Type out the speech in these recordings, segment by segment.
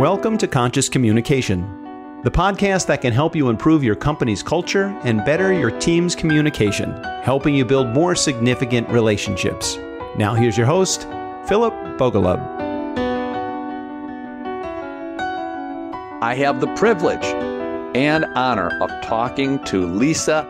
Welcome to Conscious Communication, the podcast that can help you improve your company's culture and better your team's communication, helping you build more significant relationships. Now, here's your host, Philip Bogalub. I have the privilege and honor of talking to Lisa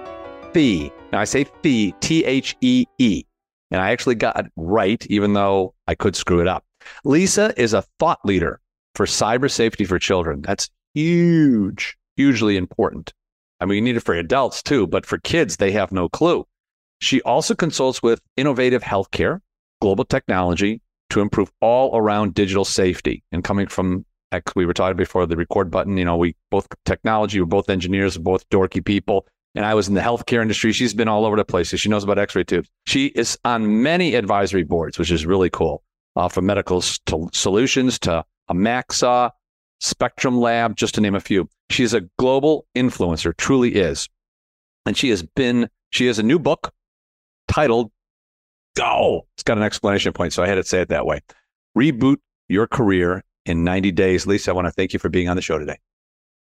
Thee. Now, I say Thee, T H E E, and I actually got it right, even though I could screw it up. Lisa is a thought leader for cyber safety for children. That's huge, hugely important. I mean, you need it for adults too, but for kids, they have no clue. She also consults with innovative healthcare, global technology to improve all around digital safety. And coming from, we were talking before the record button, you know, we both technology, we're both engineers, we're both dorky people. And I was in the healthcare industry. She's been all over the place. So she knows about x ray tubes. She is on many advisory boards, which is really cool, uh, from medical solutions to Amaxa, Spectrum Lab, just to name a few. She is a global influencer, truly is. And she has been, she has a new book titled Go. It's got an explanation point, so I had to say it that way. Reboot your career in 90 days. Lisa, I want to thank you for being on the show today.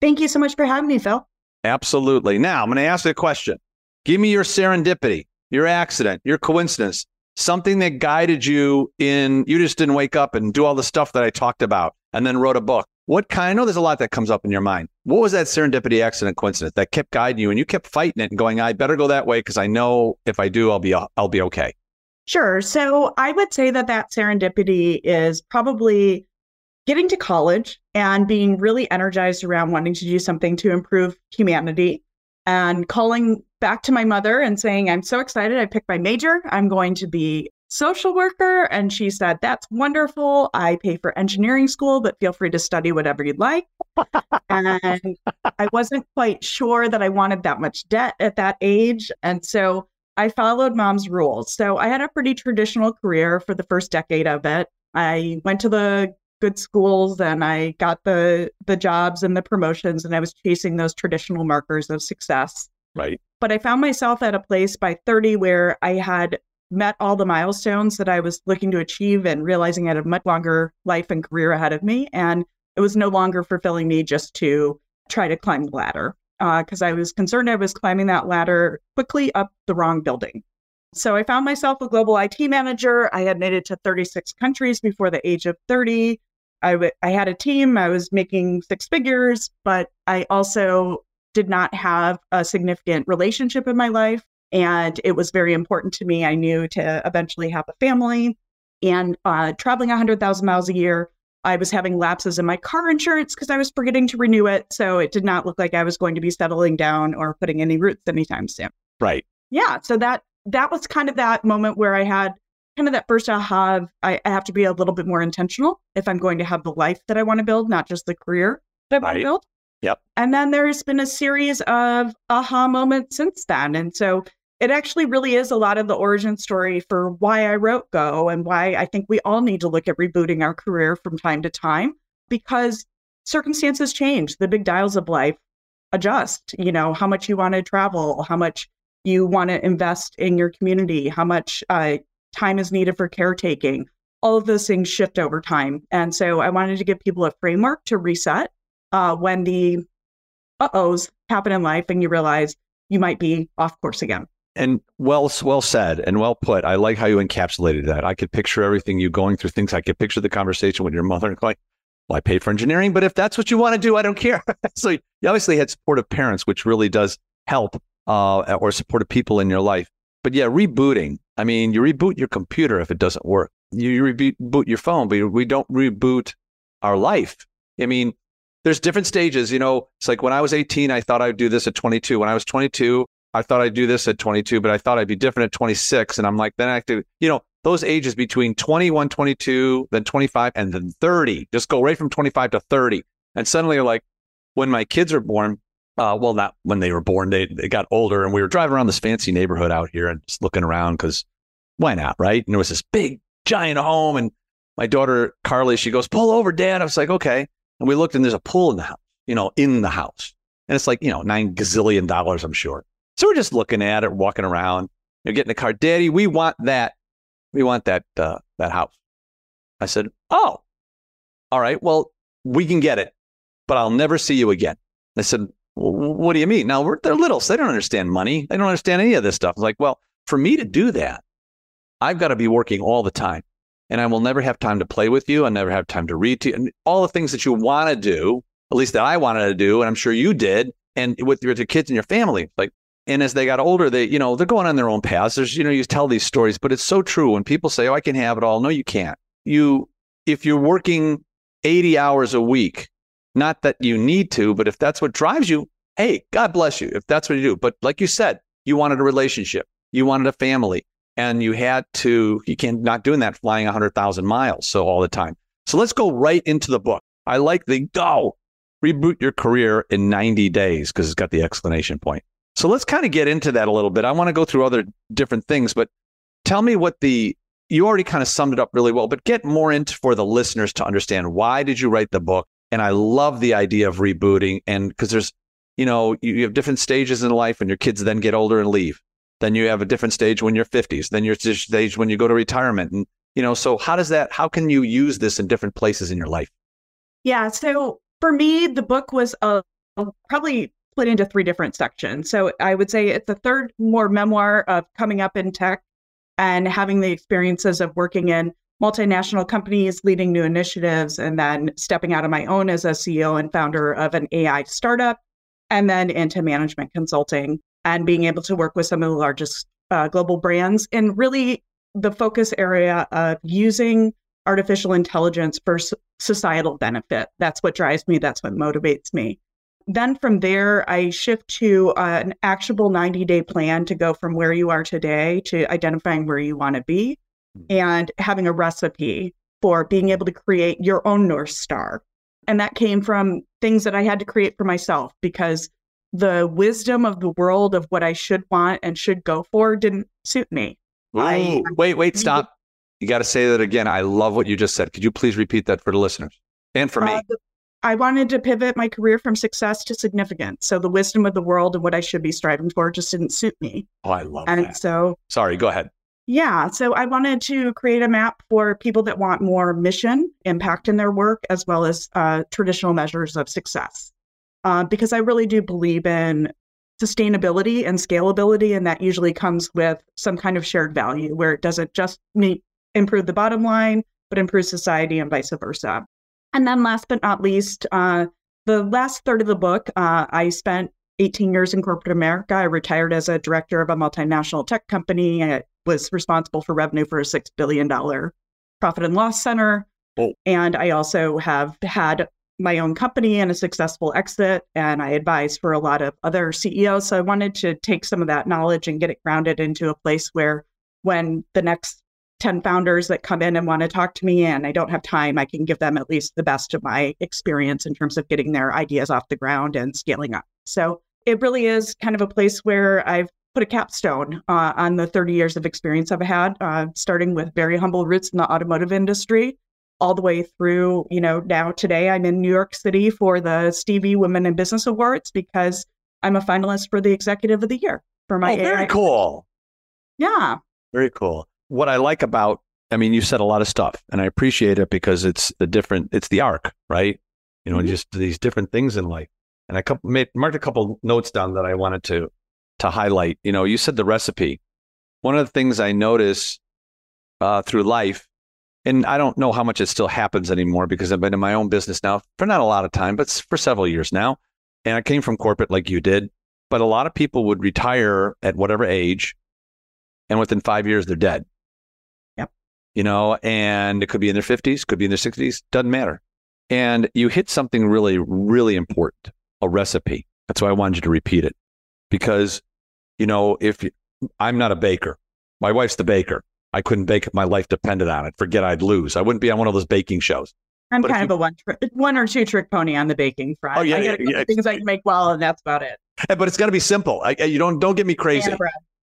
Thank you so much for having me, Phil. Absolutely. Now, I'm going to ask you a question. Give me your serendipity, your accident, your coincidence, something that guided you in, you just didn't wake up and do all the stuff that I talked about and then wrote a book. What kind? I know there's a lot that comes up in your mind. What was that serendipity accident coincidence that kept guiding you and you kept fighting it and going, I better go that way because I know if I do, I'll be, I'll be okay. Sure. So I would say that that serendipity is probably getting to college and being really energized around wanting to do something to improve humanity and calling back to my mother and saying, I'm so excited. I picked my major. I'm going to be social worker. And she said, That's wonderful. I pay for engineering school, but feel free to study whatever you'd like. and I wasn't quite sure that I wanted that much debt at that age. And so I followed mom's rules. So I had a pretty traditional career for the first decade of it. I went to the good schools and I got the the jobs and the promotions and I was chasing those traditional markers of success. Right. But I found myself at a place by 30 where I had met all the milestones that I was looking to achieve and realizing I had a much longer life and career ahead of me. And it was no longer fulfilling me just to try to climb the ladder because uh, I was concerned I was climbing that ladder quickly up the wrong building. So I found myself a global IT manager. I had made it to 36 countries before the age of 30. I, w- I had a team. I was making six figures, but I also did not have a significant relationship in my life. And it was very important to me. I knew to eventually have a family and uh, traveling 100,000 miles a year. I was having lapses in my car insurance because I was forgetting to renew it. So it did not look like I was going to be settling down or putting any roots anytime soon. Right. Yeah. So that that was kind of that moment where I had kind of that first aha of I, I have to be a little bit more intentional if I'm going to have the life that I want to build, not just the career that I want to build. Yep. And then there's been a series of aha moments since then. And so it actually really is a lot of the origin story for why I wrote Go and why I think we all need to look at rebooting our career from time to time because circumstances change. The big dials of life adjust, you know, how much you want to travel, how much you want to invest in your community, how much uh, time is needed for caretaking. All of those things shift over time. And so I wanted to give people a framework to reset uh, when the uh ohs happen in life and you realize you might be off course again. And well, well said and well put. I like how you encapsulated that. I could picture everything you going through things. I could picture the conversation with your mother going, well, I paid for engineering, but if that's what you want to do, I don't care. so you obviously had supportive parents, which really does help, uh, or supportive people in your life. But yeah, rebooting. I mean, you reboot your computer if it doesn't work. You reboot your phone, but we don't reboot our life. I mean, there's different stages. You know, it's like when I was 18, I thought I'd do this at 22. When I was 22, I thought I'd do this at 22, but I thought I'd be different at 26. And I'm like, then I have to, you know, those ages between 21, 22, then 25, and then 30. Just go right from 25 to 30. And suddenly you're like, when my kids are born, uh, well, not when they were born, they, they got older and we were driving around this fancy neighborhood out here and just looking around because why not? Right. And there was this big giant home. And my daughter, Carly, she goes, pull over, dad. I was like, okay. And we looked and there's a pool in the house, you know, in the house. And it's like, you know, nine gazillion dollars, I'm sure. So we're just looking at it, walking around, you know, getting the car. Daddy, we want that. We want that uh, that house. I said, Oh, all right. Well, we can get it, but I'll never see you again. I said, well, what do you mean? Now they're little, so they don't understand money. They don't understand any of this stuff. I was like, well, for me to do that, I've got to be working all the time and I will never have time to play with you. I never have time to read to you and all the things that you want to do, at least that I wanted to do. And I'm sure you did. And with your, with your kids and your family, like, and as they got older, they, you know, they're going on their own paths. There's, you know, you tell these stories, but it's so true. When people say, oh, I can have it all. No, you can't. You, if you're working 80 hours a week, not that you need to, but if that's what drives you, hey, God bless you if that's what you do. But like you said, you wanted a relationship, you wanted a family, and you had to, you can't not doing that flying 100,000 miles. So all the time. So let's go right into the book. I like the go reboot your career in 90 days because it's got the explanation point. So let's kind of get into that a little bit. I want to go through other different things, but tell me what the, you already kind of summed it up really well, but get more into for the listeners to understand why did you write the book? And I love the idea of rebooting and because there's, you know, you have different stages in life and your kids then get older and leave. Then you have a different stage when you're 50s. Then your stage when you go to retirement. And, you know, so how does that, how can you use this in different places in your life? Yeah. So for me, the book was uh, probably split into three different sections. So I would say it's the third more memoir of coming up in tech and having the experiences of working in multinational companies, leading new initiatives, and then stepping out on my own as a CEO and founder of an AI startup, and then into management consulting and being able to work with some of the largest uh, global brands and really the focus area of using artificial intelligence for societal benefit. That's what drives me. That's what motivates me. Then from there, I shift to uh, an actionable 90 day plan to go from where you are today to identifying where you want to be hmm. and having a recipe for being able to create your own North Star. And that came from things that I had to create for myself because the wisdom of the world of what I should want and should go for didn't suit me. I, wait, wait, stop. You got to say that again. I love what you just said. Could you please repeat that for the listeners and for uh, me? I wanted to pivot my career from success to significance. So the wisdom of the world and what I should be striving for just didn't suit me. Oh, I love and that. And so sorry, go ahead. Yeah. So I wanted to create a map for people that want more mission impact in their work, as well as uh, traditional measures of success uh, because I really do believe in sustainability and scalability. And that usually comes with some kind of shared value where it doesn't just meet, improve the bottom line, but improve society and vice versa. And then last but not least, uh, the last third of the book, uh, I spent 18 years in corporate America. I retired as a director of a multinational tech company. I was responsible for revenue for a $6 billion profit and loss center. Oh. And I also have had my own company and a successful exit. And I advise for a lot of other CEOs. So I wanted to take some of that knowledge and get it grounded into a place where when the next 10 founders that come in and want to talk to me and I don't have time, I can give them at least the best of my experience in terms of getting their ideas off the ground and scaling up. So it really is kind of a place where I've put a capstone uh, on the 30 years of experience I've had, uh, starting with very humble roots in the automotive industry all the way through, you know, now today I'm in New York City for the Stevie Women in Business Awards because I'm a finalist for the Executive of the Year for my oh, very AI. cool. Yeah. Very cool. What I like about, I mean, you said a lot of stuff and I appreciate it because it's the different, it's the arc, right? You know, mm-hmm. just these different things in life. And I couple, made, marked a couple notes down that I wanted to, to highlight. You know, you said the recipe. One of the things I notice uh, through life and I don't know how much it still happens anymore because I've been in my own business now for not a lot of time, but for several years now. And I came from corporate like you did. But a lot of people would retire at whatever age, and within five years, they're dead. Yep. You know, and it could be in their 50s, could be in their 60s, doesn't matter. And you hit something really, really important a recipe. That's why I wanted you to repeat it. Because, you know, if I'm not a baker, my wife's the baker. I couldn't bake if my life depended on it. Forget I'd lose. I wouldn't be on one of those baking shows. I'm but kind of you, a one one or two trick pony on the baking front. Oh yeah, yeah, yeah. things I can make well, and that's about it. But it's got to be simple. I, you don't don't get me crazy.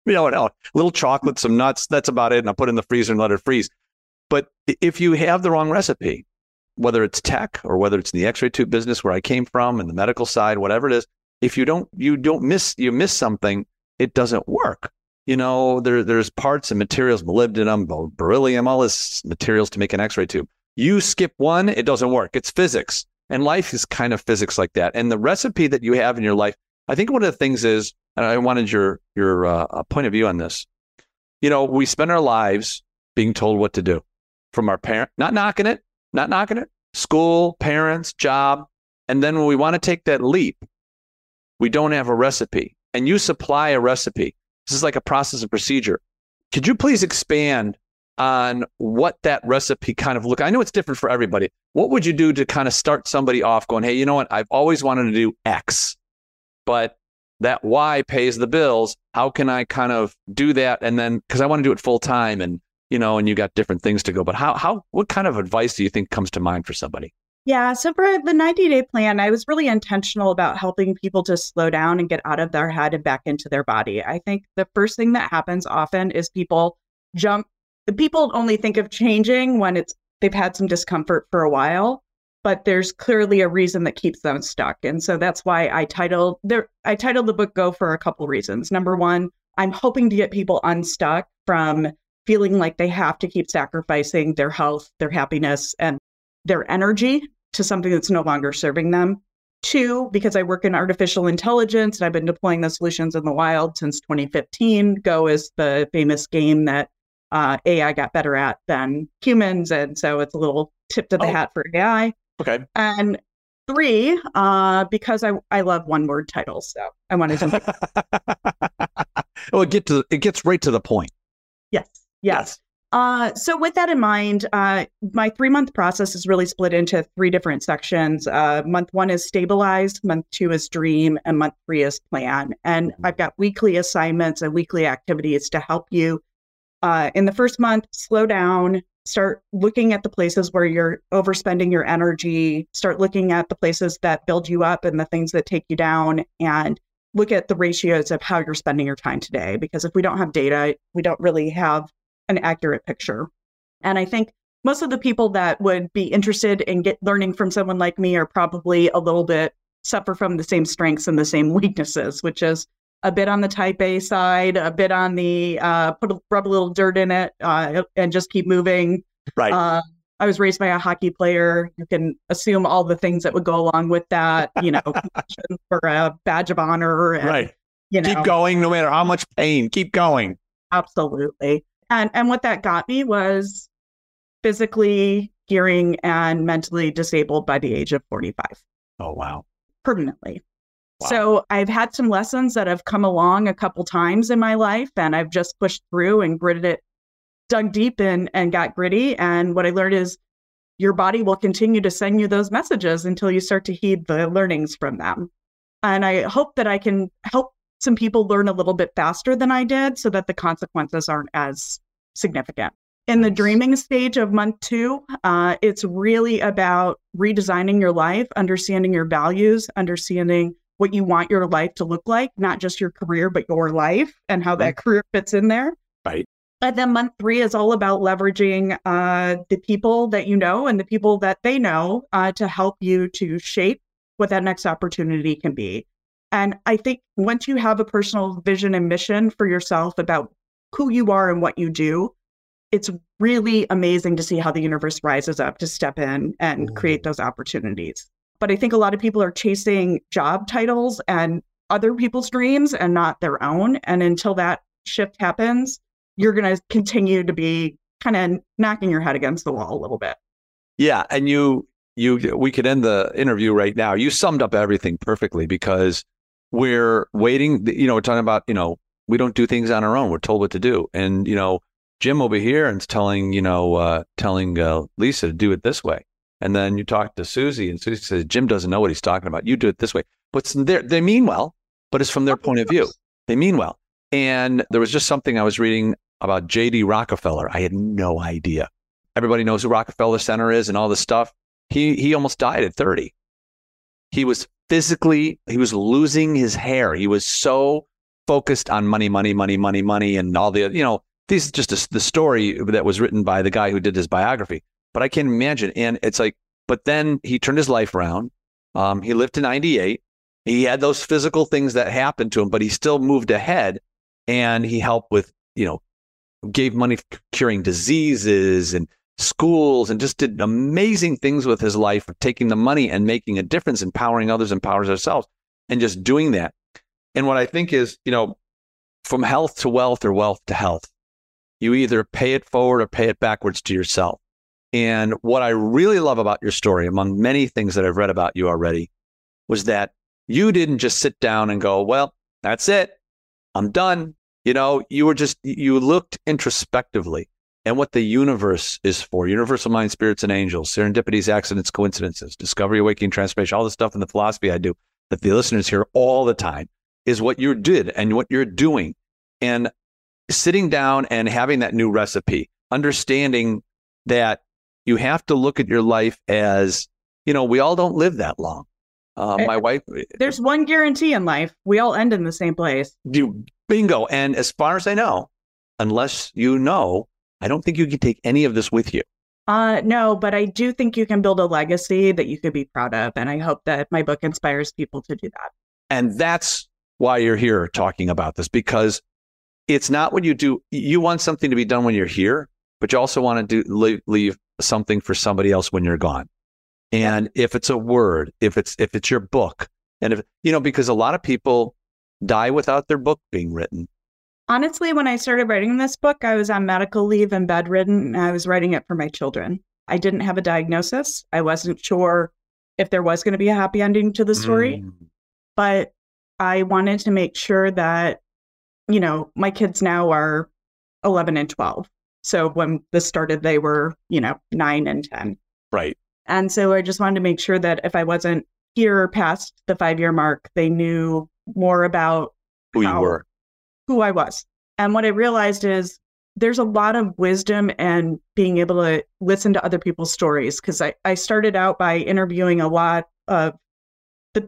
You know, no, uh, little chocolate, some nuts. That's about it. And I put it in the freezer and let it freeze. But if you have the wrong recipe, whether it's tech or whether it's in the X-ray tube business where I came from and the medical side, whatever it is, if you don't you don't miss you miss something, it doesn't work you know, there, there's parts and materials, molybdenum, beryllium, all this materials to make an X-ray tube. You skip one, it doesn't work. It's physics. And life is kind of physics like that. And the recipe that you have in your life, I think one of the things is, and I wanted your your uh, point of view on this. You know, we spend our lives being told what to do from our parent, not knocking it, not knocking it, school, parents, job. And then when we want to take that leap, we don't have a recipe. And you supply a recipe. This is like a process and procedure. Could you please expand on what that recipe kind of look? I know it's different for everybody. What would you do to kind of start somebody off going, hey, you know what? I've always wanted to do X, but that Y pays the bills. How can I kind of do that? And then because I want to do it full time and you know, and you got different things to go. But how how what kind of advice do you think comes to mind for somebody? Yeah. So for the 90 day plan, I was really intentional about helping people to slow down and get out of their head and back into their body. I think the first thing that happens often is people jump, the people only think of changing when it's they've had some discomfort for a while, but there's clearly a reason that keeps them stuck. And so that's why I titled there I titled the book Go for a couple reasons. Number one, I'm hoping to get people unstuck from feeling like they have to keep sacrificing their health, their happiness, and their energy to something that's no longer serving them. Two, because I work in artificial intelligence and I've been deploying those solutions in the wild since 2015. Go is the famous game that uh, AI got better at than humans. And so it's a little tip to the oh. hat for AI. Okay. And three, uh, because I, I love one word titles. So I wanted to. well, it, get to, it gets right to the point. Yes. Yes. Uh, so, with that in mind, uh, my three month process is really split into three different sections. Uh, month one is stabilized, month two is dream, and month three is plan. And mm-hmm. I've got weekly assignments and weekly activities to help you. Uh, in the first month, slow down, start looking at the places where you're overspending your energy, start looking at the places that build you up and the things that take you down, and look at the ratios of how you're spending your time today. Because if we don't have data, we don't really have an accurate picture. And I think most of the people that would be interested in get learning from someone like me are probably a little bit suffer from the same strengths and the same weaknesses, which is a bit on the type A side, a bit on the uh, put a, rub a little dirt in it uh, and just keep moving. Right. Uh, I was raised by a hockey player. You can assume all the things that would go along with that. You know, for a badge of honor. And, right. You know, keep going, no matter how much pain. Keep going. Absolutely. And and what that got me was physically, hearing, and mentally disabled by the age of 45. Oh wow. Permanently. Wow. So I've had some lessons that have come along a couple times in my life and I've just pushed through and gritted it, dug deep in and got gritty. And what I learned is your body will continue to send you those messages until you start to heed the learnings from them. And I hope that I can help some people learn a little bit faster than I did so that the consequences aren't as significant. In the dreaming stage of month two, uh, it's really about redesigning your life, understanding your values, understanding what you want your life to look like, not just your career, but your life and how that career fits in there. Right. And then month three is all about leveraging uh, the people that you know and the people that they know uh, to help you to shape what that next opportunity can be. And I think once you have a personal vision and mission for yourself about who you are and what you do, it's really amazing to see how the universe rises up to step in and mm. create those opportunities. But I think a lot of people are chasing job titles and other people's dreams and not their own. And until that shift happens, you're going to continue to be kind of knocking your head against the wall a little bit. Yeah. And you, you, we could end the interview right now. You summed up everything perfectly because we're waiting, you know, we're talking about, you know, we don't do things on our own. We're told what to do. And, you know, Jim over here and telling, you know, uh, telling uh, Lisa to do it this way. And then you talk to Susie and Susie says, Jim doesn't know what he's talking about. You do it this way. But they mean well, but it's from their point of view. They mean well. And there was just something I was reading about J.D. Rockefeller. I had no idea. Everybody knows who Rockefeller Center is and all this stuff. He, he almost died at 30. He was physically, he was losing his hair. He was so focused on money, money, money, money, money, and all the, you know, this is just a, the story that was written by the guy who did his biography. But I can imagine. And it's like, but then he turned his life around. Um, he lived to 98. He had those physical things that happened to him, but he still moved ahead and he helped with, you know, gave money curing diseases and schools and just did amazing things with his life taking the money and making a difference, empowering others, empowers ourselves, and just doing that. And what I think is, you know, from health to wealth or wealth to health, you either pay it forward or pay it backwards to yourself. And what I really love about your story, among many things that I've read about you already, was that you didn't just sit down and go, well, that's it. I'm done. You know, you were just, you looked introspectively and what the universe is for universal mind, spirits, and angels, serendipities, accidents, coincidences, discovery, awakening, transformation, all the stuff in the philosophy I do that the listeners hear all the time is what you did and what you're doing. And sitting down and having that new recipe, understanding that you have to look at your life as, you know, we all don't live that long. Uh, my wife. There's one guarantee in life: we all end in the same place. You bingo. And as far as I know, unless you know I don't think you can take any of this with you. Uh, no, but I do think you can build a legacy that you could be proud of. And I hope that my book inspires people to do that. And that's why you're here talking about this because it's not what you do. You want something to be done when you're here, but you also want to do leave, leave something for somebody else when you're gone. And if it's a word, if it's if it's your book, and if you know, because a lot of people die without their book being written. Honestly, when I started writing this book, I was on medical leave and bedridden, and I was writing it for my children. I didn't have a diagnosis. I wasn't sure if there was going to be a happy ending to the story, mm. but I wanted to make sure that, you know, my kids now are 11 and 12. So when this started, they were, you know, nine and 10. Right. And so I just wanted to make sure that if I wasn't here past the five year mark, they knew more about who how, you were who I was. And what I realized is there's a lot of wisdom and being able to listen to other people's stories. Because I, I started out by interviewing a lot of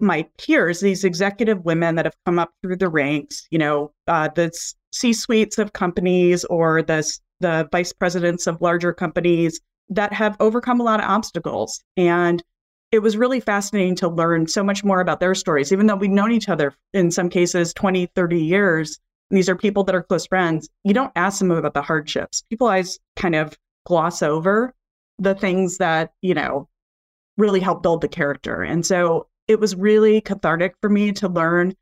my peers, these executive women that have come up through the ranks, you know, uh, the C suites of companies or the, the vice presidents of larger companies that have overcome a lot of obstacles. And it was really fascinating to learn so much more about their stories, even though we've known each other in some cases 20, 30 years these are people that are close friends, you don't ask them about the hardships. People always kind of gloss over the things that, you know, really help build the character. And so it was really cathartic for me to learn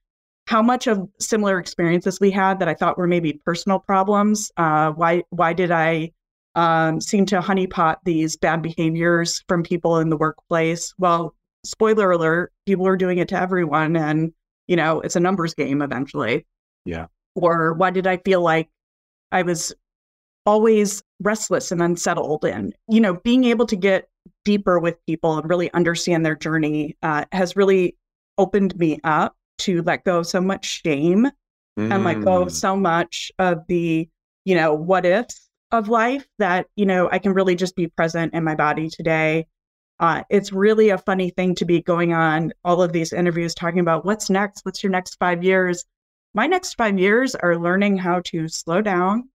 how much of similar experiences we had that I thought were maybe personal problems. Uh, why why did I um, seem to honeypot these bad behaviors from people in the workplace? Well, spoiler alert: people are doing it to everyone, and you know it's a numbers game eventually. Yeah or why did I feel like I was always restless and unsettled? And, you know, being able to get deeper with people and really understand their journey uh, has really opened me up to let go of so much shame mm. and let go of mm. so much of the, you know, what ifs of life that, you know, I can really just be present in my body today. Uh, it's really a funny thing to be going on all of these interviews talking about what's next, what's your next five years my next five years are learning how to slow down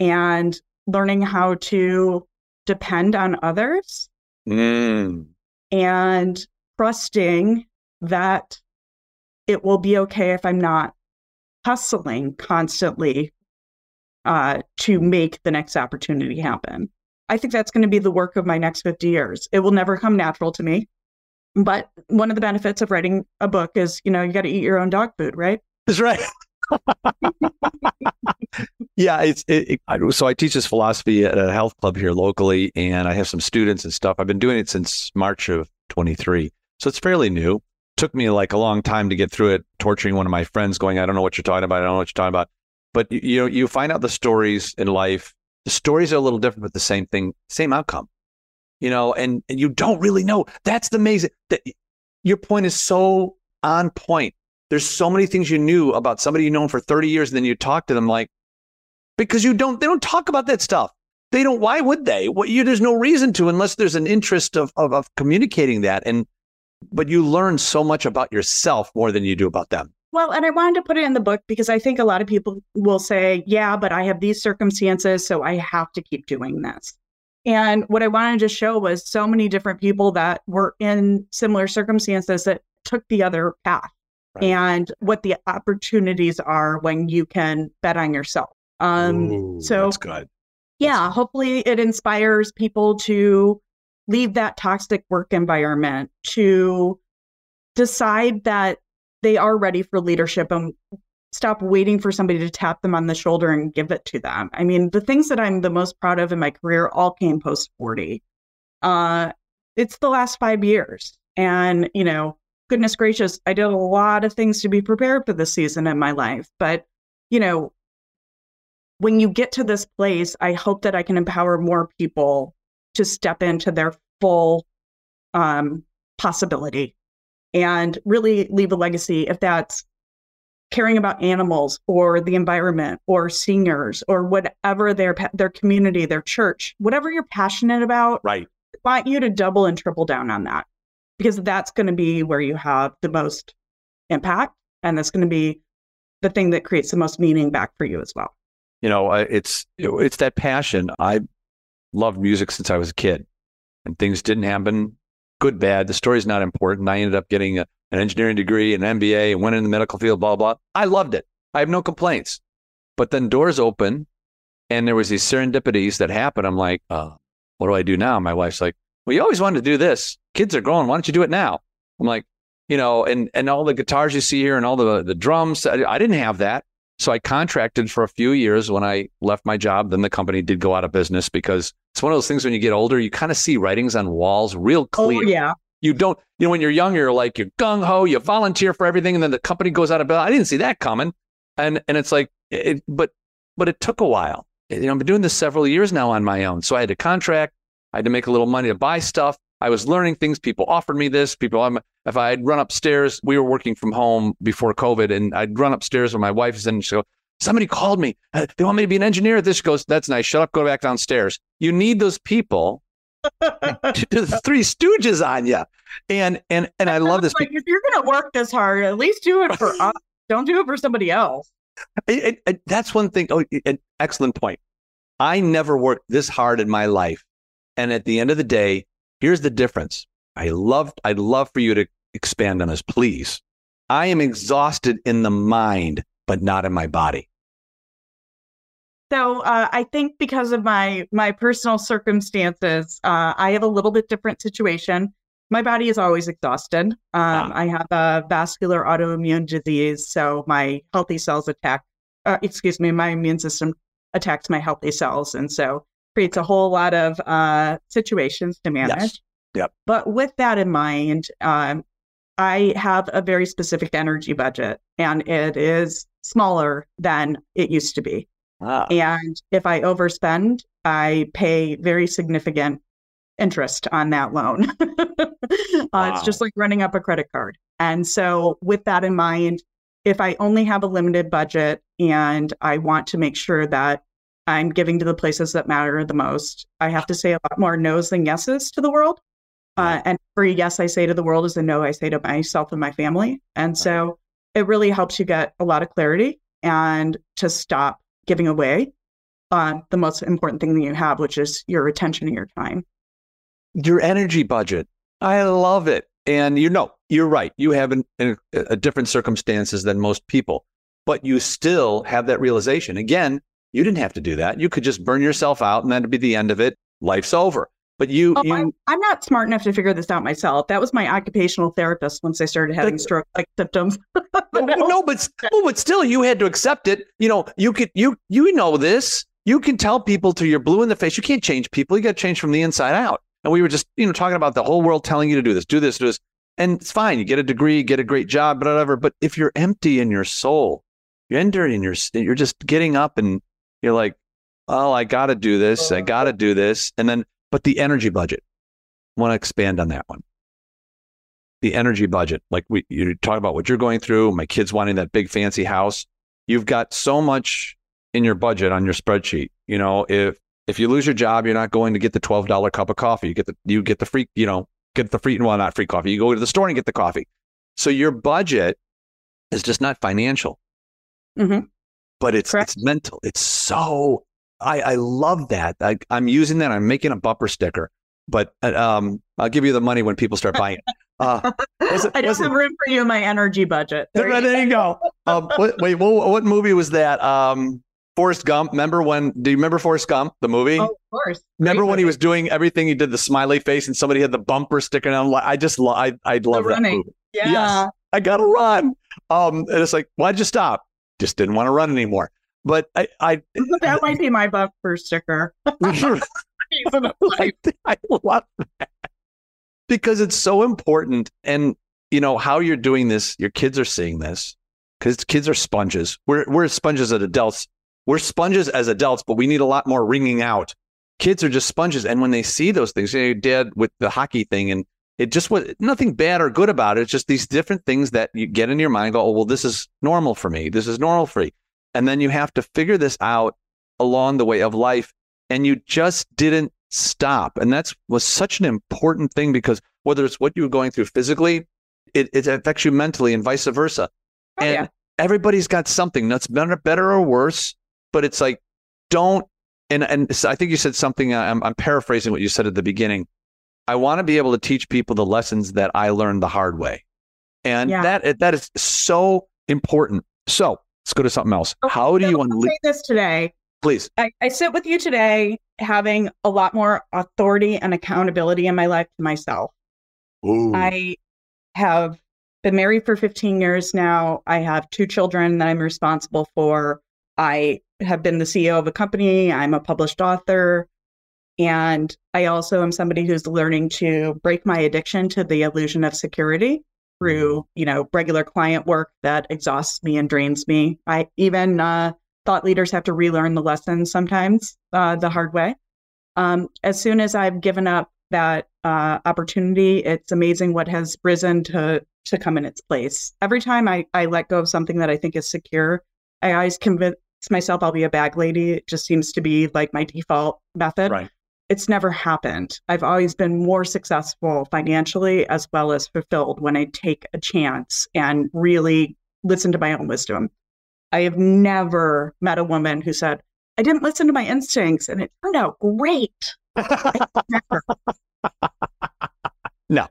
and learning how to depend on others mm. and trusting that it will be okay if I'm not hustling constantly uh, to make the next opportunity happen. I think that's going to be the work of my next 50 years. It will never come natural to me. But one of the benefits of writing a book is, you know, you got to eat your own dog food, right? That's right. yeah, it's it, it, so I teach this philosophy at a health club here locally, and I have some students and stuff. I've been doing it since March of 23, so it's fairly new. Took me like a long time to get through it. Torturing one of my friends, going, "I don't know what you're talking about. I don't know what you're talking about." But you know, you find out the stories in life. The stories are a little different, but the same thing, same outcome. You know, and and you don't really know. That's the amazing. That your point is so on point there's so many things you knew about somebody you've known for 30 years, and then you talk to them like, because you don't, they don't talk about that stuff. They don't, why would they? What you, there's no reason to unless there's an interest of, of, of communicating that. And, but you learn so much about yourself more than you do about them. Well, and I wanted to put it in the book because I think a lot of people will say, yeah, but I have these circumstances, so I have to keep doing this. And what I wanted to show was so many different people that were in similar circumstances that took the other path right. and what the opportunities are when you can bet on yourself. Um, Ooh, so that's good. yeah, hopefully it inspires people to leave that toxic work environment, to decide that they are ready for leadership and stop waiting for somebody to tap them on the shoulder and give it to them. I mean, the things that I'm the most proud of in my career all came post 40. Uh, it's the last five years. And, you know, goodness gracious, I did a lot of things to be prepared for this season in my life. But, you know, when you get to this place, I hope that I can empower more people to step into their full um, possibility and really leave a legacy if that's caring about animals or the environment or seniors or whatever their their community their church whatever you're passionate about right I want you to double and triple down on that because that's going to be where you have the most impact and that's going to be the thing that creates the most meaning back for you as well you know, it's it's that passion. I loved music since I was a kid, and things didn't happen, good, bad. The story's not important. I ended up getting a, an engineering degree, an MBA, and went in the medical field. Blah blah. I loved it. I have no complaints. But then doors open, and there was these serendipities that happened. I'm like, uh, what do I do now? My wife's like, well, you always wanted to do this. Kids are growing. Why don't you do it now? I'm like, you know, and and all the guitars you see here and all the the drums. I, I didn't have that. So I contracted for a few years when I left my job. Then the company did go out of business because it's one of those things when you get older, you kind of see writings on walls real oh, clear. Oh, yeah. You don't, you know, when you're younger, you're like, you're gung ho, you volunteer for everything. And then the company goes out of business. I didn't see that coming. And, and it's like, it, but, but it took a while. You know, I've been doing this several years now on my own. So I had to contract. I had to make a little money to buy stuff. I was learning things. People offered me this. People, I'm, if I'd run upstairs, we were working from home before COVID, and I'd run upstairs with my wife, is and she go, somebody called me. Uh, they want me to be an engineer. This goes, that's nice. Shut up. Go back downstairs. You need those people to the three stooges on you. And and and I love this. Like, if you're going to work this hard, at least do it for us. Don't do it for somebody else. It, it, it, that's one thing. Oh, an excellent point. I never worked this hard in my life. And at the end of the day, Here's the difference. I love I'd love for you to expand on this, please. I am exhausted in the mind, but not in my body. So uh, I think because of my my personal circumstances, uh, I have a little bit different situation. My body is always exhausted. Um, ah. I have a vascular autoimmune disease, so my healthy cells attack. Uh, excuse me, my immune system attacks my healthy cells, and so creates a whole lot of uh, situations to manage. Yes. Yep. But with that in mind, um, I have a very specific energy budget, and it is smaller than it used to be. Ah. And if I overspend, I pay very significant interest on that loan. uh, wow. It's just like running up a credit card. And so, with that in mind, if I only have a limited budget and I want to make sure that I'm giving to the places that matter the most. I have to say a lot more no's than yeses to the world. Uh, and every yes I say to the world is a no I say to myself and my family. And so it really helps you get a lot of clarity and to stop giving away uh, the most important thing that you have, which is your attention and your time. Your energy budget. I love it. And you know, you're right. You have an, an, a different circumstances than most people, but you still have that realization. Again, you didn't have to do that. You could just burn yourself out and that'd be the end of it. Life's over. But you, oh, you I'm, I'm, not smart enough to figure this out myself. That was my occupational therapist once I started having stroke like symptoms. no, no, but well, but still, you had to accept it. You know, you could you you know this. You can tell people till you're blue in the face. You can't change people. You got to change from the inside out. And we were just you know talking about the whole world telling you to do this, do this, do this, and it's fine. You get a degree, get a great job, but whatever. But if you're empty in your soul, you're empty in your you're just getting up and you're like, oh, I got to do this. I got to do this. And then, but the energy budget, want to expand on that one. The energy budget, like we, you talk about what you're going through, my kids wanting that big fancy house. You've got so much in your budget on your spreadsheet. You know, if, if you lose your job, you're not going to get the $12 cup of coffee. You get the, you get the free, you know, get the free, well, not free coffee. You go to the store and get the coffee. So your budget is just not financial. Mm-hmm but it's Correct. it's mental. It's so I I love that. I, I'm using that. I'm making a bumper sticker, but uh, um, I'll give you the money when people start buying. Uh, it, I don't have room for you in my energy budget. There, there you go. Um, what, wait, what, what movie was that? Um, Forrest Gump. Remember when? Do you remember Forrest Gump, the movie? Oh, of course. remember Great when he was doing everything? He did the smiley face, and somebody had the bumper sticking out. I just, I, I love that running. movie. Yeah. Yes. I gotta run. Um, and it's like, why'd you stop? Just didn't want to run anymore. But I, I, that might be my bumper sticker. I, I love that because it's so important. And you know how you're doing this. Your kids are seeing this because kids are sponges. We're we're sponges as adults. We're sponges as adults, but we need a lot more wringing out. Kids are just sponges, and when they see those things, you know, dad with the hockey thing, and it just was nothing bad or good about it. It's just these different things that you get in your mind. Go, oh well, this is normal for me. This is normal for you, and then you have to figure this out along the way of life and you just didn't stop and that's was such an important thing because whether it's what you were going through physically it, it affects you mentally and vice versa Oh, and yeah. everybody's got something that's better, better or worse but it's like don't and and i think you said something uh, I'm, I'm paraphrasing what you said at the beginning i want to be able to teach people the lessons that i learned the hard way and Yeah. that that is so important so let's go to something else Oh, how do So you I'll unleash this today. please I, I sit with you today having a lot more authority and accountability in my life to myself. Ooh. I have been married for 15 years now. I have two children that I'm responsible for. I have been the CEO of a company. I'm a published author. And I also am somebody who's learning to break my addiction to the illusion of security through, you know, regular client work that exhausts me and drains me. I even uh, thought leaders have to relearn the lessons sometimes uh, the hard way. Um, as soon as I've given up that uh, opportunity, it's amazing what has risen to to come in its place. Every time I, I let go of something that I think is secure, I always convince myself I'll be a bag lady. It just seems to be like my default method. Right. It's never happened. I've always been more successful financially as well as fulfilled when I take a chance and really listen to my own wisdom. I have never met a woman who said, I didn't listen to my instincts and it turned out great. Never.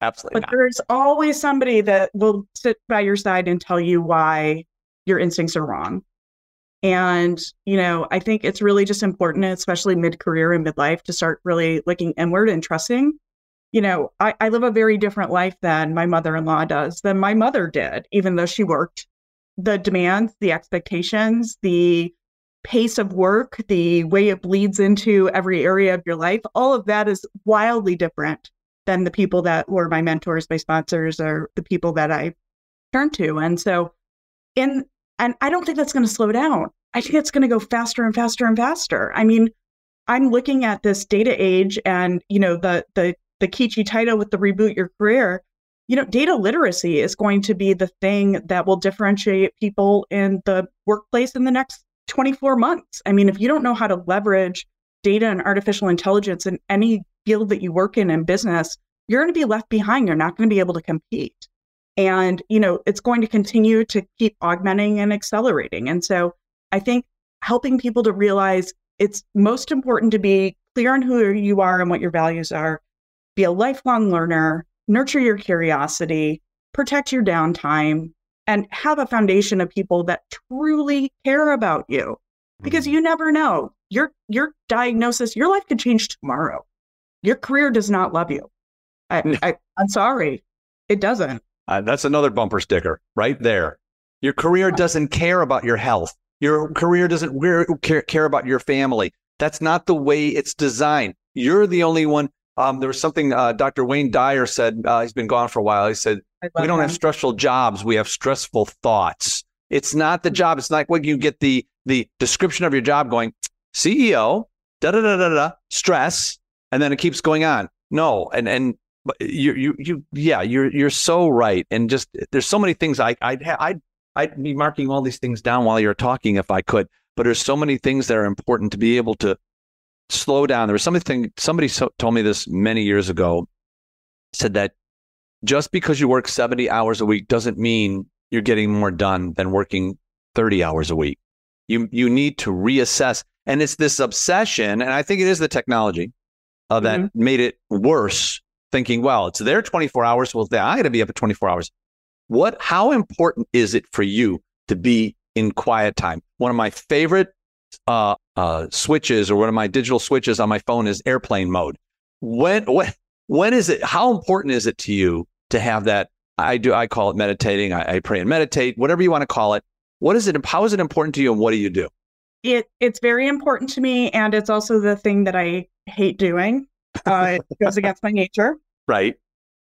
Absolutely But not. there's always somebody that will sit by your side and tell you why your instincts are wrong. And, you know, I think it's really just important, especially mid career and midlife, to start really looking inward and trusting. You know, I, I live a very different life than my mother in law does, than my mother did, even though she worked. The demands, the expectations, the pace of work, the way it bleeds into every area of your life, all of that is wildly different than the people that were my mentors, my sponsors, or the people that I turned to. And so, in and I don't think that's going to slow down. I think it's going to go faster and faster and faster. I mean, I'm looking at this data age, and you know the the the Kichi title with the reboot your career. You know, data literacy is going to be the thing that will differentiate people in the workplace in the next 24 months. I mean, if you don't know how to leverage data and artificial intelligence in any field that you work in in business, you're going to be left behind. You're not going to be able to compete. And, you know, it's going to continue to keep augmenting and accelerating. And so I think helping people to realize it's most important to be clear on who you are and what your values are, be a lifelong learner, nurture your curiosity, protect your downtime, and have a foundation of people that truly care about you. Because mm-hmm. you never know. Your your diagnosis, your life could change tomorrow. Your career does not love you. I, I I'm sorry. It doesn't. Uh, that's another bumper sticker right there. Your career doesn't care about your health. Your career doesn't care, care about your family. That's not the way it's designed. You're the only one. Um, there was something uh, Dr. Wayne Dyer said. Uh, he's been gone for a while. He said, "We don't them. have stressful jobs. We have stressful thoughts." It's not the job. It's like when you get the the description of your job going CEO da da da da da stress, and then it keeps going on. No, and and Eh, you you you yeah you're you're so right and just eh, there's so many things i i'd ha- i'd i'd be marking all these things down while you're talking if i could but there's so many things that are important to be able to slow down. There was something somebody so, told me this many years ago said that just because you work 70 hours a week doesn't mean you're getting more done than working 30 hours a week. You you need to reassess and it's this obsession and i think it is the technology uh, that mm-hmm. made it worse thinking, well, it's their 24 hours. Well, I got to be up at 24 hours. What, how important is it for you to be in quiet time. One of my favorite uh, uh, switches or one of my digital switches on my phone is airplane mode. When when when is it? How important is it to you to have that? I do. I call it meditating. I, I pray and meditate. Whatever you want to call it. What is it? How is it important to you, and what do you do? It it's very important to me, and it's also the thing that I hate doing. Uh, it goes against my nature. Right.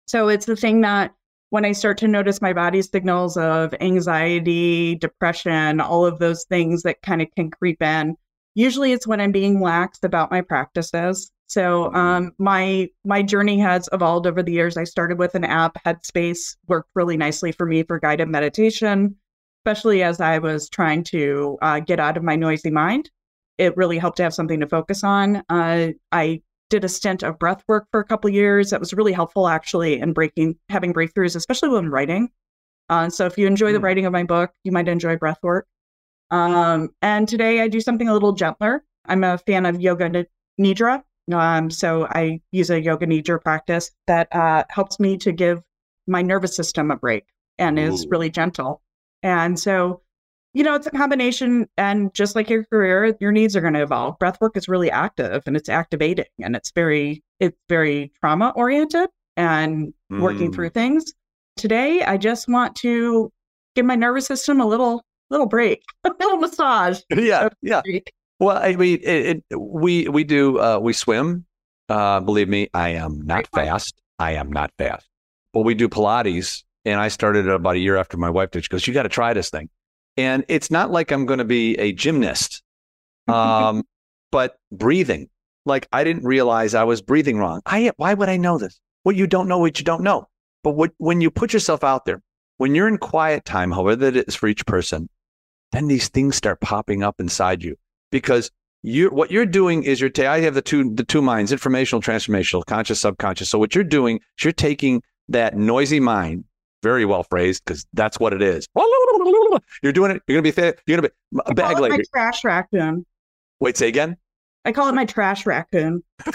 So it's the thing that when I start to notice my body signals of anxiety, depression, all of those things that kind of can creep in, usually it's when I'm being lax about my practices. So Mm-hmm. um, my my journey has evolved over the years. I started with an app, Headspace worked really nicely for me for guided meditation, especially as I was trying to uh, get out of my noisy mind. It really helped to have something to focus on. Uh, I did a stint of breath work for a couple years. That was really helpful actually in breaking having breakthroughs, especially when writing. Uh, so if you enjoy the Hmm. writing of my book, you might enjoy breath work. Um, and today I do something a little gentler. I'm a fan of yoga ni- nidra. Um, so I use a yoga nidra practice that uh, helps me to give my nervous system a break and is really gentle. And so, you know, it's a combination. And just like your career, your needs are going to evolve. Breathwork is really active and it's activating and it's very, it's very trauma oriented and working Mm. through things. Today, I just want to give my nervous system a little, little break, a little massage. yeah. Yeah. Well, I mean, it, it, we we do uh, we swim. Uh, believe me, I am not Great. fast. I am not fast. But we do Pilates, and I started about a year after my wife did. She goes, "You got to try this thing," and it's not like I'm going to be a gymnast, um, but breathing. Like I didn't realize I was breathing wrong. I why would I know this? Well, you don't know what you don't know. But what, when you put yourself out there, when you're in quiet time, however that is for each person, then these things start popping up inside you because you what you're doing is you're ta- I have the two the two minds informational transformational conscious subconscious so what you're doing is you're taking that noisy mind very well phrased because that's what it is you're doing it you're gonna be you're gonna be I a bag call my lady trash raccoon. wait say again I call it my trash raccoon.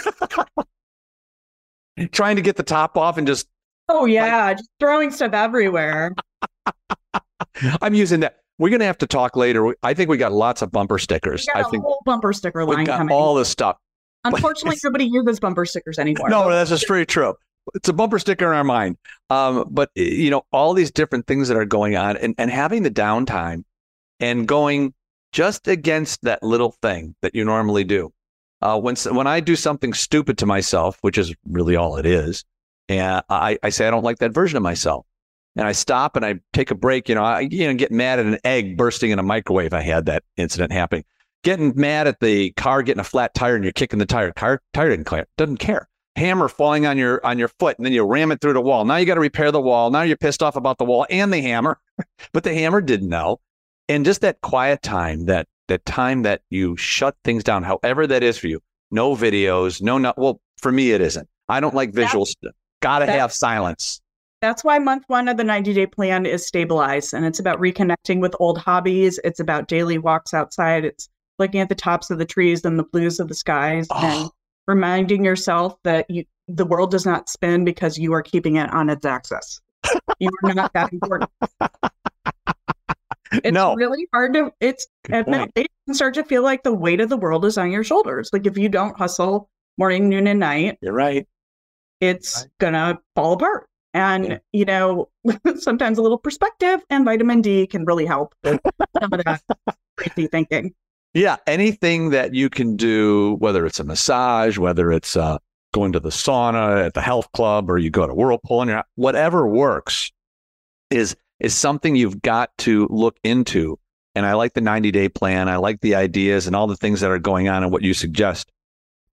trying to get the top off and just Oh yeah, just throwing stuff everywhere. I'm using that we're gonna have to talk later I think we got lots of bumper We stickers I a think whole bumper sticker we line got coming. all this stuff Unfortunately, nobody uses bumper stickers anymore. No, that's just very true. It's a bumper sticker in our mind. Um, but you know, all these different things that are going on and, and having the downtime and going just against that little thing that you normally do. Uh, when when I do something stupid to myself, which is really all it is, and I, I say I don't like that version of myself, and I stop and I take a break. You know, I you know get mad at an egg bursting in a microwave. I had that incident happening. Getting mad at the car getting a flat tire and you're kicking the tire. Car tire didn't care. Doesn't care. Hammer falling on your on your foot and then you ram it through the wall. Now you got to repair the wall. Now you're pissed off about the wall and the hammer, but the hammer didn't know. And just that quiet time, that that time that you shut things down, however that is for you. No videos, no not. Well, for me it isn't. I don't like That's- visuals. Got to that's- have silence. That's why month one of the 90 day plan is stabilize. And it's about reconnecting with old hobbies. It's about daily walks outside. It's looking at the tops of the trees and the blues of the skies and Oh, reminding yourself that you, the world does not spin because you are keeping it on its axis. you are not that important. It's no, really hard to, it's Good at middle point. age, you can start to feel like the weight of the world is on your shoulders. Like if you don't hustle morning, noon, and night, you're right. it's Right. gonna fall apart. And Yeah. you know, sometimes a little perspective and vitamin D can really help with some of that crazy thinking. Yeah, anything that you can do, whether it's a massage, whether it's uh, going to the sauna at the health club, or you go to Whirlpool, and you're, whatever works, is is something you've got to look into. And I like the 90 day plan. I like the ideas and all the things that are going on and what you suggest.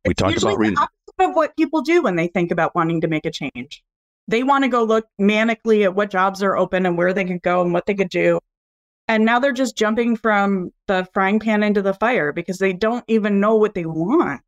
We It's talked about reading. of what people do when they think about wanting to make a change. They want to go look manically at what jobs are open and where they could go and what they could do. And now they're just jumping from the frying pan into the fire because they don't even know what they want.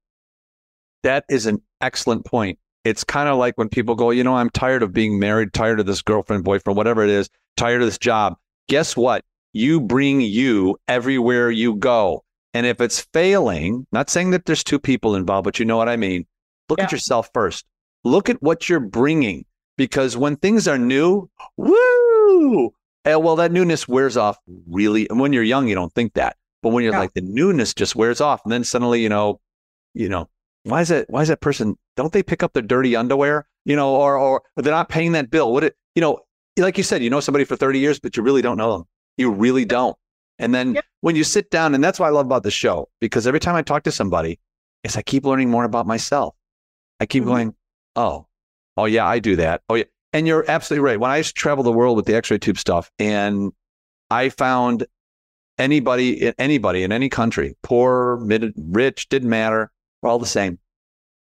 That is an excellent point. It's kind of like when people go, you know, I'm tired of being married, tired of this girlfriend, boyfriend, whatever it is, tired of this job. Guess what? You bring you everywhere you go. And if it's failing, not saying that there's two people involved, but you know what I mean. Look at yourself first. Look at what you're bringing because when things are new, woo, eh, well, that newness wears off really. And when you're young, you don't think that, but when you're Yeah. like the newness just wears off, and then suddenly, you know, you know, why is that? Why is that person? Don't they pick up their dirty underwear? You know, or or they're not paying that bill. What it? You know, like you said, you know somebody for 30 years, but you really don't know them. You really don't. And then Yep. when you sit down, and that's what I love about the show, because every time I talk to somebody, is I keep learning more about myself. I keep Mhm. going, oh, oh yeah, I do that. Oh yeah. And you're absolutely right. When I used to travel the world with the X-ray tube stuff, and I found anybody, anybody in any country, poor, mid, rich, didn't matter. We're all the same.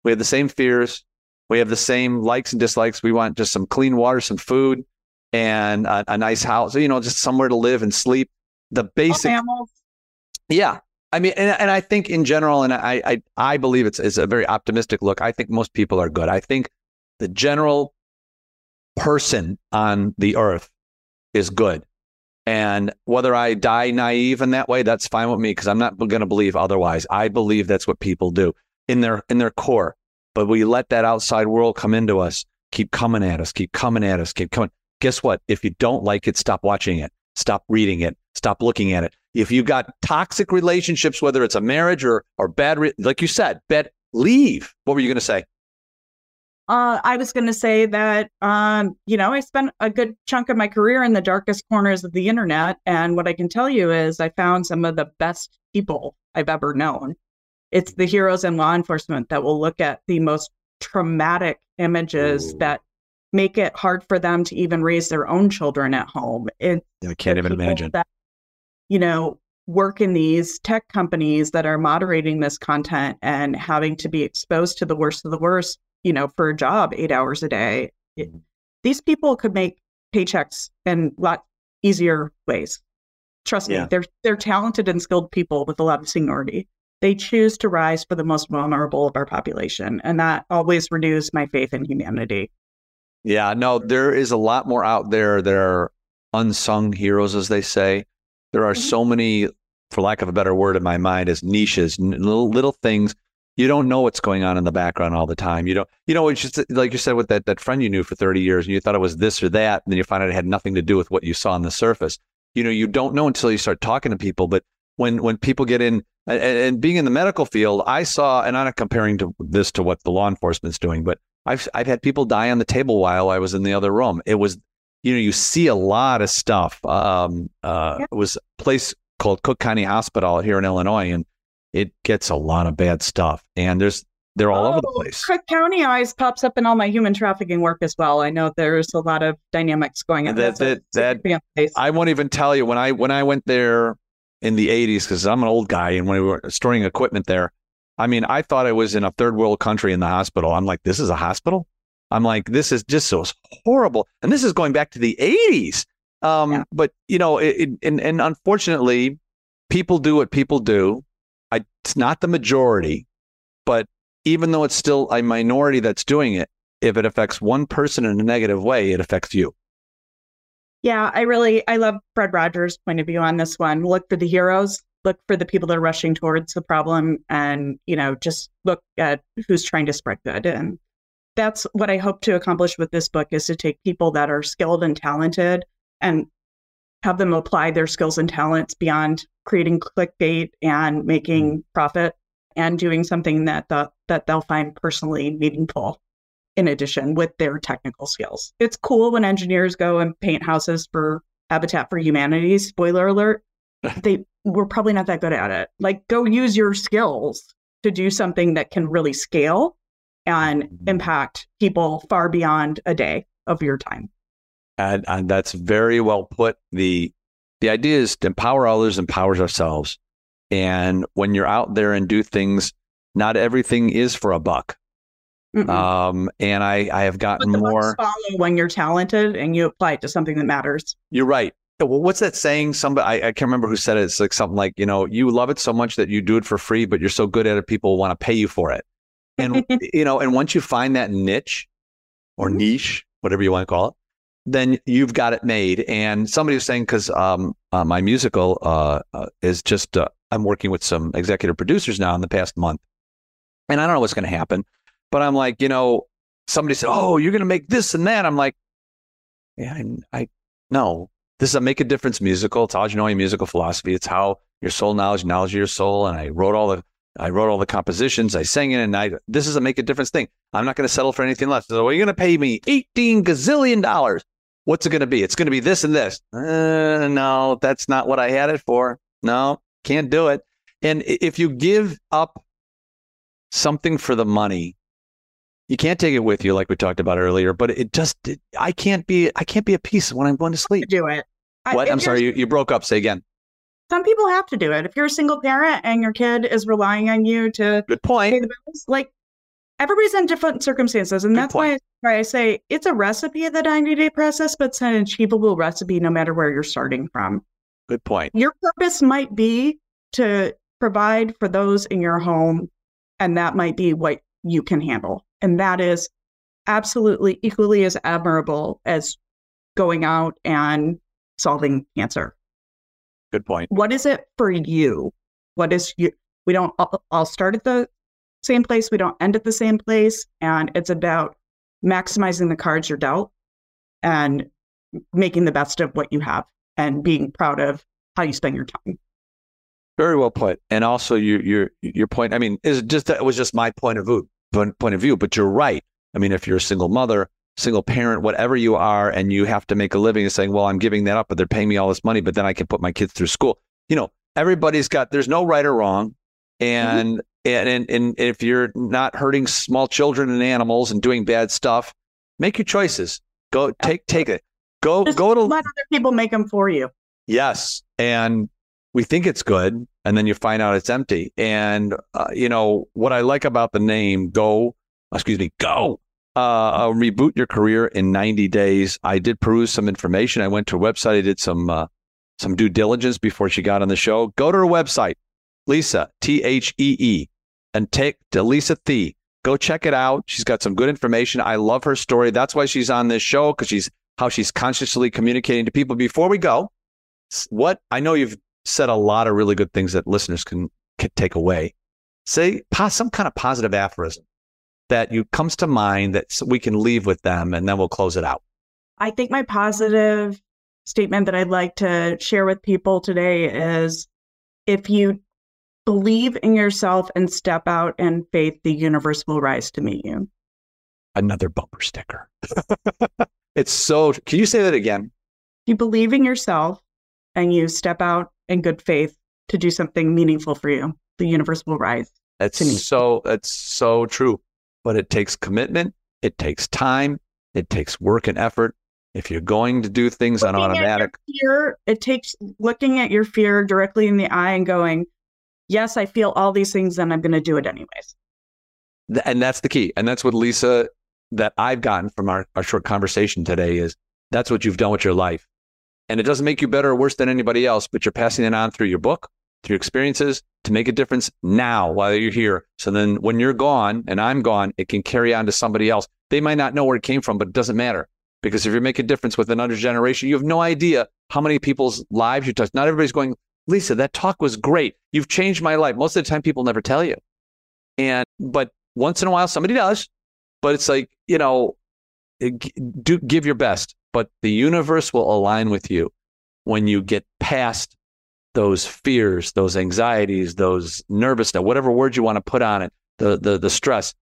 We have the same fears. We have the same likes and dislikes. We want just some clean water, some food, and a, a nice house. You know, just somewhere to live and sleep. The basic mammals. yeah. I mean, and, and I think in general, and I, I, I believe it's, it's a very optimistic look. I think most people are good. I think the general person on the earth is good. And whether I die naive in that way, that's fine with me because I'm not going to believe otherwise. I believe that's what people do in their in their core. But we let that outside world come into us, keep coming at us, keep coming at us, keep coming. Guess what? If you don't like it, stop watching it, stop reading it, stop looking at it. If you got toxic relationships, whether it's a marriage or or bad, re- like you said, bad, leave. What were you going to say? Uh, I was going to say that, um, you know, I spent a good chunk of my career in the darkest corners of the internet. And what I can tell you is I found some of the best people I've ever known. It's the heroes in law enforcement that will look at the most traumatic images Ooh. that make it hard for them to even raise their own children at home. It, I can't even imagine. That, you know, work in these tech companies that are moderating this content and having to be exposed to the worst of the worst, you know, for a job eight hours a day. It- Mm-hmm. these people could make paychecks in a lot easier ways. Trust Yeah. me, they're they're talented and skilled people with a lot of seniority. They choose to rise for the most vulnerable of our population, and that always renews my faith in humanity. Yeah, no, there is a lot more out there. There are unsung heroes, as they say. There are Mhm. so many, for lack of a better word in my mind, as niches, little little things. You don't know what's going on in the background all the time. You don't, you know, it's just like you said with that that friend you knew for thirty years, and you thought it was this or that, and then you find out it had nothing to do with what you saw on the surface. You know, you don't know until you start talking to people. But when when people get in, and, and being in the medical field, I saw, and I'm not comparing to this to what the law enforcement's doing, but I've I've had people die on the table while I was in the other room. It was, you know, you see a lot of stuff. Um, uh, Yeah. it was a place called Cook County Hospital here in Illinois, and it gets a lot of bad stuff. And there's they're all over the Oh, place. Cook County always pops up in all my human trafficking work as well. I know there's a lot of dynamics going on. That- that- that- I won't even tell you when I when I went there in the 80s because I'm an old guy and when we were storing equipment there, I mean, I thought I was in a third world country in the hospital. I'm like, this is a hospital. I'm like, this is just so horrible, and this is going back to the 80s. Um, Yeah. But you know, it, it, and and unfortunately, people do what people do. I, it's not the majority, but even though it's still a minority that's doing it, if it affects one person in a negative way, it affects you. Yeah, I really I love Fred Rogers' point of view on this one. Look for the heroes, look for the people that are rushing towards the problem and, you know, just look at who's trying to spread good. And that's what I hope to accomplish with this book is to take people that are skilled and talented and have them apply their skills and talents beyond creating clickbait and making mm-hmm. profit and doing something that the, that they'll find personally meaningful in addition with their technical skills. It's cool when engineers go and paint houses for Habitat for Humanity. Spoiler alert, they were probably not that good at it. Like, go use your skills to do something that can really scale and mm-hmm. impact people far beyond a day of your time. And, and that's very well put. The the idea is to empower others, empowers ourselves. And when you're out there and do things, not everything is for a buck. Mm-mm. Um, and I, I have gotten the more. follow when you're talented and you apply it to something that matters. You're right. Well, what's that saying? Somebody I, I can't remember who said it. It's like something like, you know, you love it so much that you do it for free, but you're so good at it, people want to pay you for it. And you know, and once you find that niche or Mhm. niche, whatever you want to call it, then you've got it made. And somebody was saying because um, uh, my musical uh, uh, is just uh, I'm working with some executive producers now in the past month, and I don't know what's going to happen, but I'm like, you know, somebody said, "Oh, you're going to make this and that." I'm like, yeah, I, I no, This is a make a difference musical. It's Audrey musical philosophy. It's how your soul knowledge, knowledge of your soul. And I wrote all the I wrote all the compositions. I sang it, and I this is a make a difference thing. I'm not going to settle for anything less. So, are you going to pay me 18 gazillion dollars? What's it going to be? It's going to be this and this. Uh, no, that's not what I had it for. No, can't do it. And if you give up something for the money, you can't take it with you, like we talked about earlier. But it just, it, I can't be, I can't be at peace when I'm going to sleep. Do it. What? I, I'm sorry, you, you broke up. Say again. Some people have to do it. If you're a single parent and your kid is relying on you to good point, pay the bills, like everybody's in different circumstances, and good that's why, why I say it's a recipe of the 90 day process, but it's an achievable recipe no matter where you're starting from. Good point. Your purpose might be to provide for those in your home, and that might be what you can handle. And that is absolutely equally as admirable as going out and solving cancer. Good point. What is it for you? What is you? We don't all, all start at the same place. We don't end at the same place. And it's about maximizing the cards you're dealt and making the best of what you have and being proud of how you spend your time. Very well put. And also your your your point. I mean, is just that was just my point of view point of view. But you're right. I mean, if you're a single mother, single parent, whatever you are, and you have to make a living and saying, well, I'm giving that up, but they're paying me all this money, but then I can put my kids through school. You know, everybody's got, there's no right or wrong. And, mm-hmm. And, and, and if you're not hurting small children and animals and doing bad stuff, make your choices. Go take, take it. Go, Just go to let other people make them for you. Yes. And we think it's good. And then you find out it's empty. And, uh, you know, what I like about the name go, excuse me, go uh, reboot your career in 90 days. I did peruse some information. I went to a website. I did some uh, some due diligence before she got on the show. Go to her website, Lisa T H E E, and take Delisa Lisa Thee. Go check it out. She's got some good information. I love her story. That's why she's on this show because she's how she's consciously communicating to people. Before we go, what I know you've said a lot of really good things that listeners can, can take away. Say some kind of positive aphorism that you comes to mind that we can leave with them and then we'll close it out? I think my positive statement that I'd like to share with people today is if you believe in yourself and step out in faith, the universe will rise to meet you. Another bumper sticker. it's so, can you say that again? You believe in yourself and you step out in good faith to do something meaningful for you, the universe will rise. That's so, that's so true but it takes commitment, it takes time, it takes work and effort. If you're going to do things looking on automatic, fear, it takes looking at your fear directly in the eye and going, "Yes, I feel all these things, and I'm going to do it anyways." And that's the key. And that's what Lisa, that I've gotten from our, our short conversation today is that's what you've done with your life. And it doesn't make you better or worse than anybody else, but you're passing it on through your book, through experiences to make a difference now while you're here. So then when you're gone and I'm gone, it can carry on to somebody else. They might not know where it came from, but it doesn't matter. Because if you make a difference with another generation, you have no idea how many people's lives you touch. Not everybody's going, Lisa, that talk was great. You've changed my life. Most of the time, people never tell you. And, but once in a while, somebody does. But it's like, you know, eh, do give your best, but the universe will align with you when you get past those fears, those anxieties, those nervousness, whatever words you want to put on it, the the the stress.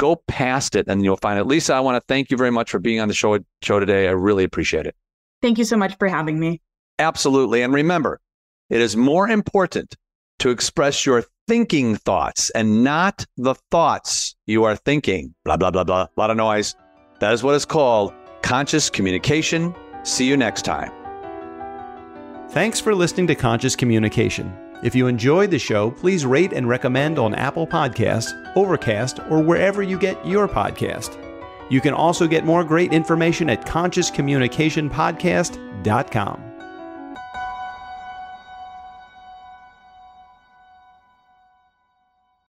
Go past it and you'll find it. Lisa, I want to thank you very much for being on the show show today. I really appreciate it. Thank you so much for having me. Absolutely. And remember, it is more important to express your thinking thoughts and not the thoughts you are thinking. Blah, blah, blah, blah. A lot of noise. That is what is called conscious communication. See you next time. Thanks for listening to Conscious Communication. If you enjoyed the show, please rate and recommend on Apple Podcasts, Overcast, or wherever you get your podcast. You can also get more great information at consciouscommunicationpodcast.com.